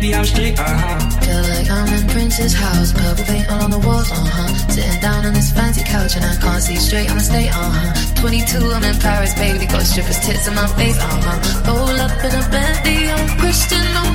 baby, I'm straight, uh-huh. Feel like I'm in Prince's house, purple paint all on the walls, uh-huh. Sitting down on this fancy couch and I can't see straight, I'ma stay, uh-huh. 22, I'm in Paris, baby, got strippers tits in my face, uh-huh. Roll up in a Bentley, I'm Christian, I'm